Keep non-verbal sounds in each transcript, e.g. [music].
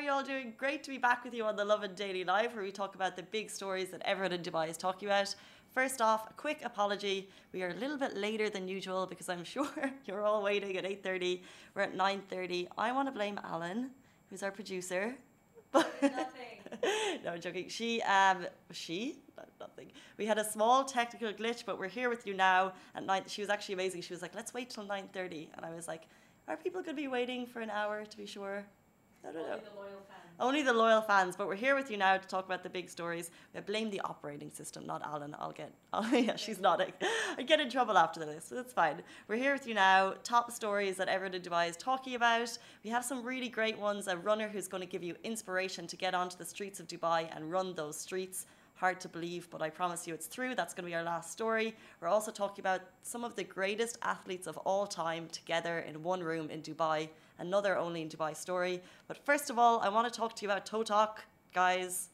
are you all doing? Great to be back with you on the Lovin Daily Live, where we talk about the big stories that everyone in Dubai is talking about. First off, a quick apology. We are a little bit later than usual because I'm [laughs] sure you're all waiting at 8.30. We're at 9.30. I want to blame Alan, who's our producer. [laughs] Nothing. no, I'm joking. She, um, she, No, nothing. We had a small technical glitch, but we're here with you now at nine. She was actually amazing. She was like, "Let's wait till 9:30," and I was like, "Are people going to be waiting for an hour to be sure?" I don't know. Only the loyal fans. Only the loyal fans, but we're here with you now to talk about the big stories. I blame the operating system, not Alan. I'll get, [laughs] oh yeah, she's nodding. I get in trouble after this, so that's fine. We're here with you now. Top stories that everyone in Dubai is talking about. We have some really great ones. A runner who's going to give you inspiration to get onto the streets of Dubai and run those streets. Hard to believe, but I promise you it's true. That's going to be our last story. We're also talking about some of the greatest athletes of all time together in one room in Dubai. Another only in Dubai story. But first of all, I want to talk to you about ToTok, guys.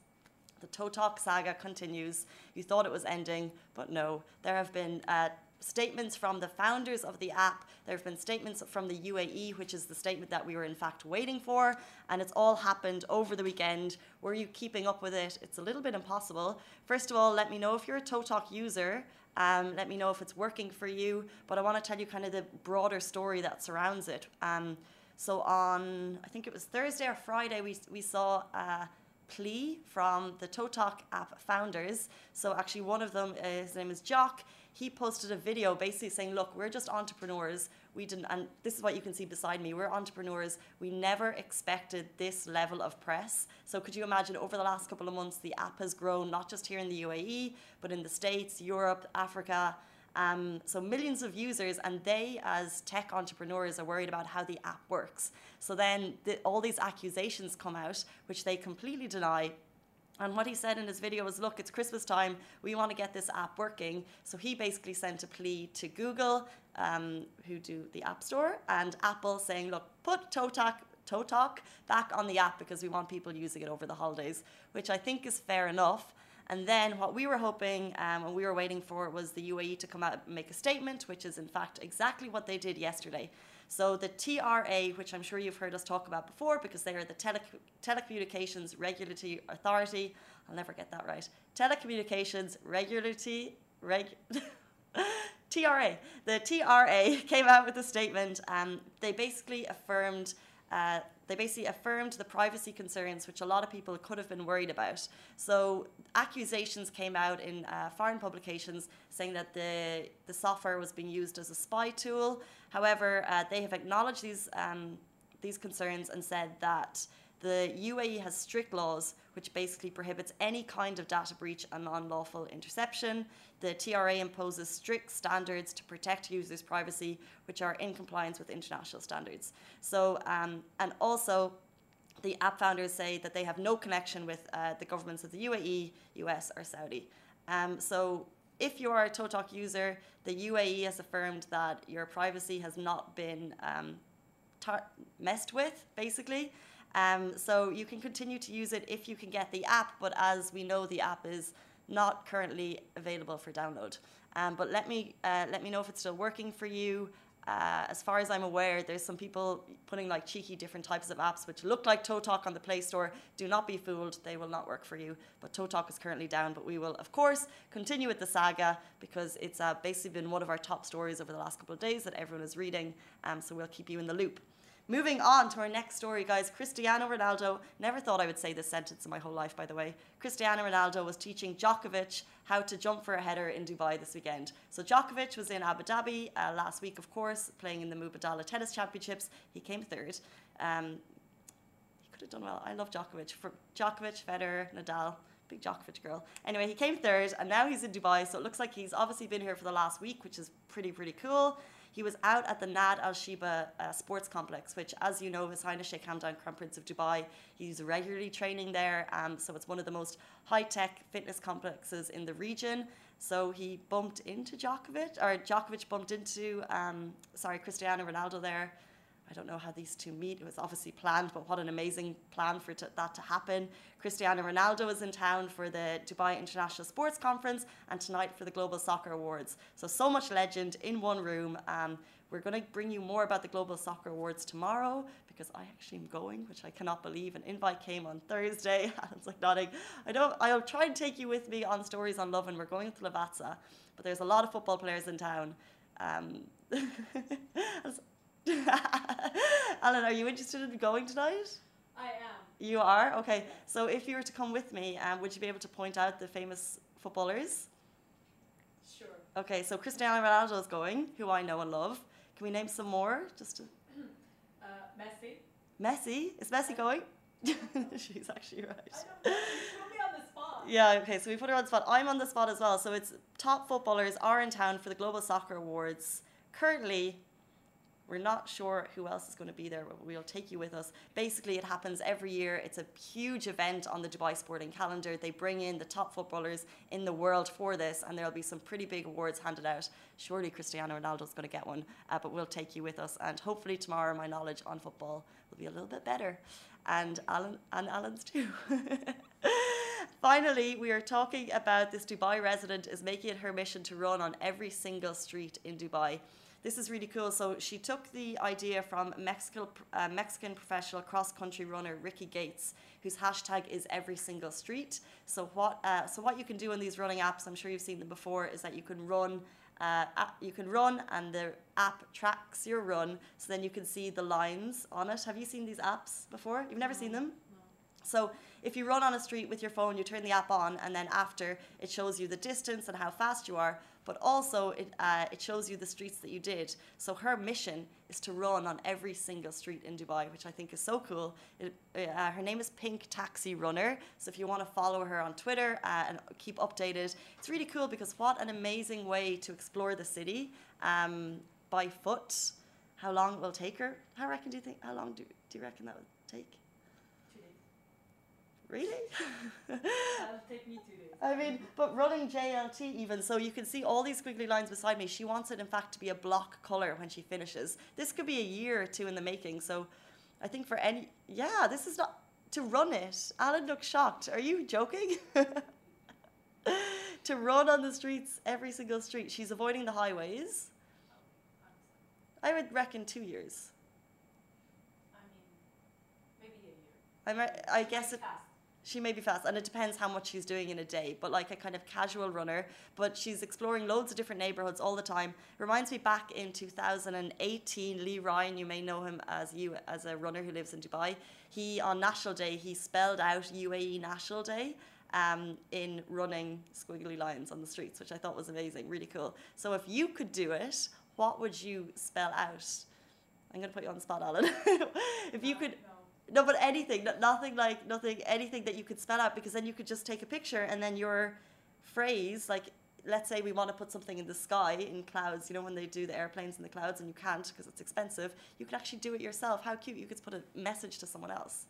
The ToTok saga continues. You thought it was ending, but no. There have been uh, statements from the founders of the app. There have been statements from the UAE, which is the statement that we were in fact waiting for, and it's all happened over the weekend. Were you keeping up with it? It's a little bit impossible. First of all, let me know if you're a ToTok user. Um, let me know if it's working for you. But I want to tell you kind of the broader story that surrounds it. Um, so on, I think it was Thursday or Friday, we, we saw a plea from the ToTok app founders. So actually, one of them, uh, his name is Jock. He posted a video basically saying, "Look, we're just entrepreneurs. We didn't, and this is what you can see beside me. We're entrepreneurs. We never expected this level of press. So could you imagine? Over the last couple of months, the app has grown not just here in the UAE, but in the States, Europe, Africa." Um, so millions of users, and they, as tech entrepreneurs, are worried about how the app works. So then the, all these accusations come out, which they completely deny. And what he said in his video was, look, it's Christmas time. We want to get this app working. So he basically sent a plea to Google, um, who do the App Store, and Apple saying, look, put ToTok, ToTok back on the app because we want people using it over the holidays, which I think is fair enough. And then what we were hoping um, and we were waiting for was the UAE to come out and make a statement, which is in fact exactly what they did yesterday. So the TRA, which I'm sure you've heard us talk about before because they are the Tele- Telecommunications Regulatory Authority. I'll never get that right. Telecommunications Regulatory Reg. [laughs] TRA. The TRA [laughs] came out with a statement. and they basically affirmed uh, they basically affirmed the privacy concerns which a lot of people could have been worried about. So accusations came out in uh, foreign publications saying that the, the software was being used as a spy tool. However, uh, they have acknowledged these, um, these concerns and said that the UAE has strict laws which basically prohibits any kind of data breach and unlawful interception. The TRA imposes strict standards to protect users' privacy, which are in compliance with international standards. So, um, and also, the app founders say that they have no connection with uh, the governments of the UAE, US, or Saudi. Um, so, if you are a ToTok user, the UAE has affirmed that your privacy has not been um, messed with, basically. Um, so you can continue to use it if you can get the app, but as we know, the app is not currently available for download. Um, but let me uh, let me know if it's still working for you. Uh, as far as I'm aware, there's some people putting like cheeky different types of apps which look like ToTok on the Play Store. Do not be fooled; they will not work for you. But ToTok is currently down. But we will, of course, continue with the saga because it's uh, basically been one of our top stories over the last couple of days that everyone is reading. Um, so we'll keep you in the loop. Moving on to our next story, guys. Cristiano Ronaldo, never thought I would say this sentence in my whole life, by the way. Cristiano Ronaldo was teaching Djokovic how to jump for a header in Dubai this weekend. So Djokovic was in Abu Dhabi uh, last week, of course, playing in the Mubadala Tennis Championships. He came third. Um, he could have done well. I love Djokovic. For Djokovic, Federer, Nadal, big Djokovic girl. Anyway, he came third, and now he's in Dubai. So it looks like he's obviously been here for the last week, which is pretty, pretty cool. He was out at the Nad Al Sheba uh, Sports Complex, which, as you know, His Highness Sheikh Hamdan, Crown Prince of Dubai, he's regularly training there. Um, so it's one of the most high tech fitness complexes in the region. So he bumped into Djokovic, or Djokovic bumped into, um, sorry, Cristiano Ronaldo there. I don't know how these two meet. It was obviously planned, but what an amazing plan for that to happen. Cristiano Ronaldo is in town for the Dubai International Sports Conference and tonight for the Global Soccer Awards. So, so much legend in one room. Um, we're going to bring you more about the Global Soccer Awards tomorrow because I actually am going, which I cannot believe. An invite came on Thursday. [laughs] It's like nodding. I don't. I'll try and take you with me on stories on love, and we're going to Lavazza. But there's a lot of football players in town. Um, [laughs] [laughs] Alan, are you interested in going tonight? I am. You are? Okay. So if you were to come with me, um, would you be able to point out the famous footballers? Sure. Okay, so Cristiano Ronaldo is going, who I know and love. Can we name some more? Just to... [clears throat] Uh, Messi. Messi? Is Messi going? [laughs] She's actually right. I don't know. You put me on the spot. Yeah, okay, so we put her on the spot. I'm on the spot as well. So it's top footballers are in town for the Global Soccer Awards. Currently, we're not sure who else is going to be there, but we'll take you with us. Basically, it happens every year. It's a huge event on the Dubai Sporting Calendar. They bring in the top footballers in the world for this, and there'll be some pretty big awards handed out. Surely Cristiano Ronaldo's going to get one, uh, but we'll take you with us. And hopefully tomorrow, my knowledge on football will be a little bit better, and Alan and Alan's too. [laughs] Finally, we are talking about this Dubai resident is making it her mission to run on every single street in Dubai. This is really cool. So she took the idea from Mexican, uh, Mexican professional cross country runner Ricky Gates, whose hashtag is every single street. So what uh, so what you can do in these running apps, I'm sure you've seen them before, is that you can run. Uh, you can run and the app tracks your run so then you can see the lines on it have you seen these apps before you've never seen them so if you run on a street with your phone, you turn the app on, and then after it shows you the distance and how fast you are, but also it, uh, it shows you the streets that you did. So her mission is to run on every single street in Dubai, which I think is so cool. It, uh, her name is Pink Taxi Runner. So if you want to follow her on Twitter uh, and keep updated, it's really cool because what an amazing way to explore the city um, by foot. How long will it will take her? How reckon do you think? How long do, do you reckon that would take? Two days. Really? [laughs] That'll take me two days. I mean, but running JLT even, so you can see all these squiggly lines beside me. She wants it, in fact, to be a block color when she finishes. This could be a year or two in the making. So I think for any, yeah, this is not to run it. Alan looks shocked. Are you joking? [laughs] to run on the streets, every single street. She's avoiding the highways. I would reckon two years. I mean, maybe a year. I, might, I guess it. Fast. She may be fast, and it depends how much she's doing in a day, but like a kind of casual runner. But she's exploring loads of different neighborhoods all the time. Reminds me back in 2018, Lee Ryan, you may know him as you as a runner who lives in Dubai. He on National Day he spelled out UAE National Day. Um, in running squiggly lines on the streets, which I thought was amazing, really cool. So, if you could do it, what would you spell out? I'm going to put you on the spot, Alan. [laughs] if you could, No. but anything, no- nothing like nothing, anything that you could spell out because then you could just take a picture and then your phrase, like let's say we want to put something in the sky in clouds, you know, when they do the airplanes in the clouds and you can't because it's expensive, you could actually do it yourself. How cute! You could put a message to someone else.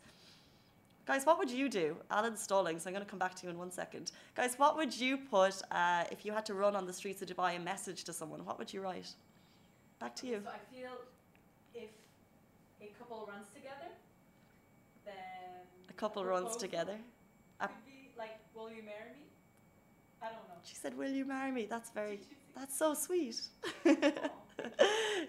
Guys, what would you do? Alan's stalling, so I'm going to come back to you in one second. Guys, what would you put uh, if you had to run on the streets of Dubai a message to someone? What would you write? Back to you. So I feel if a couple runs together, couple runs together. A- Could be like, "Will you marry me?" I don't know. She said, "Will you marry me?" That's very. Did you see- That's so sweet. [laughs]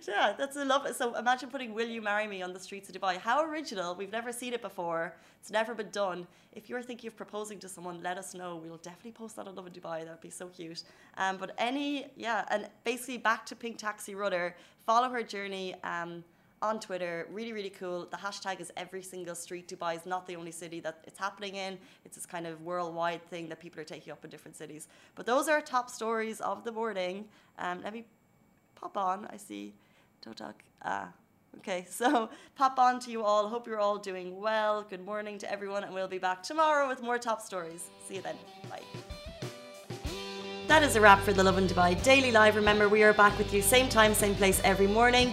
Yeah, that's a love. So imagine putting "Will you marry me" on the streets of Dubai. How original! We've never seen it before. It's never been done. If you're thinking of proposing to someone, let us know. We'll definitely post that on Lovin Dubai. That'd be so cute. Um, but any, yeah, and basically back to Pink Taxi Runner. Follow her journey. Um, on Twitter, really, really cool. The hashtag is every single street. Dubai is not the only city that it's happening in. It's this kind of worldwide thing that people are taking up in different cities. But those are top stories of the morning. Um, let me pop on. I see ToTok. Ah, okay. [laughs] So pop on to you all. Hope you're all doing well. Good morning to everyone, and we'll be back tomorrow with more top stories. See you then. Bye. That is a wrap for the Lovin Dubai Daily Live. Remember, we are back with you same time, same place every morning.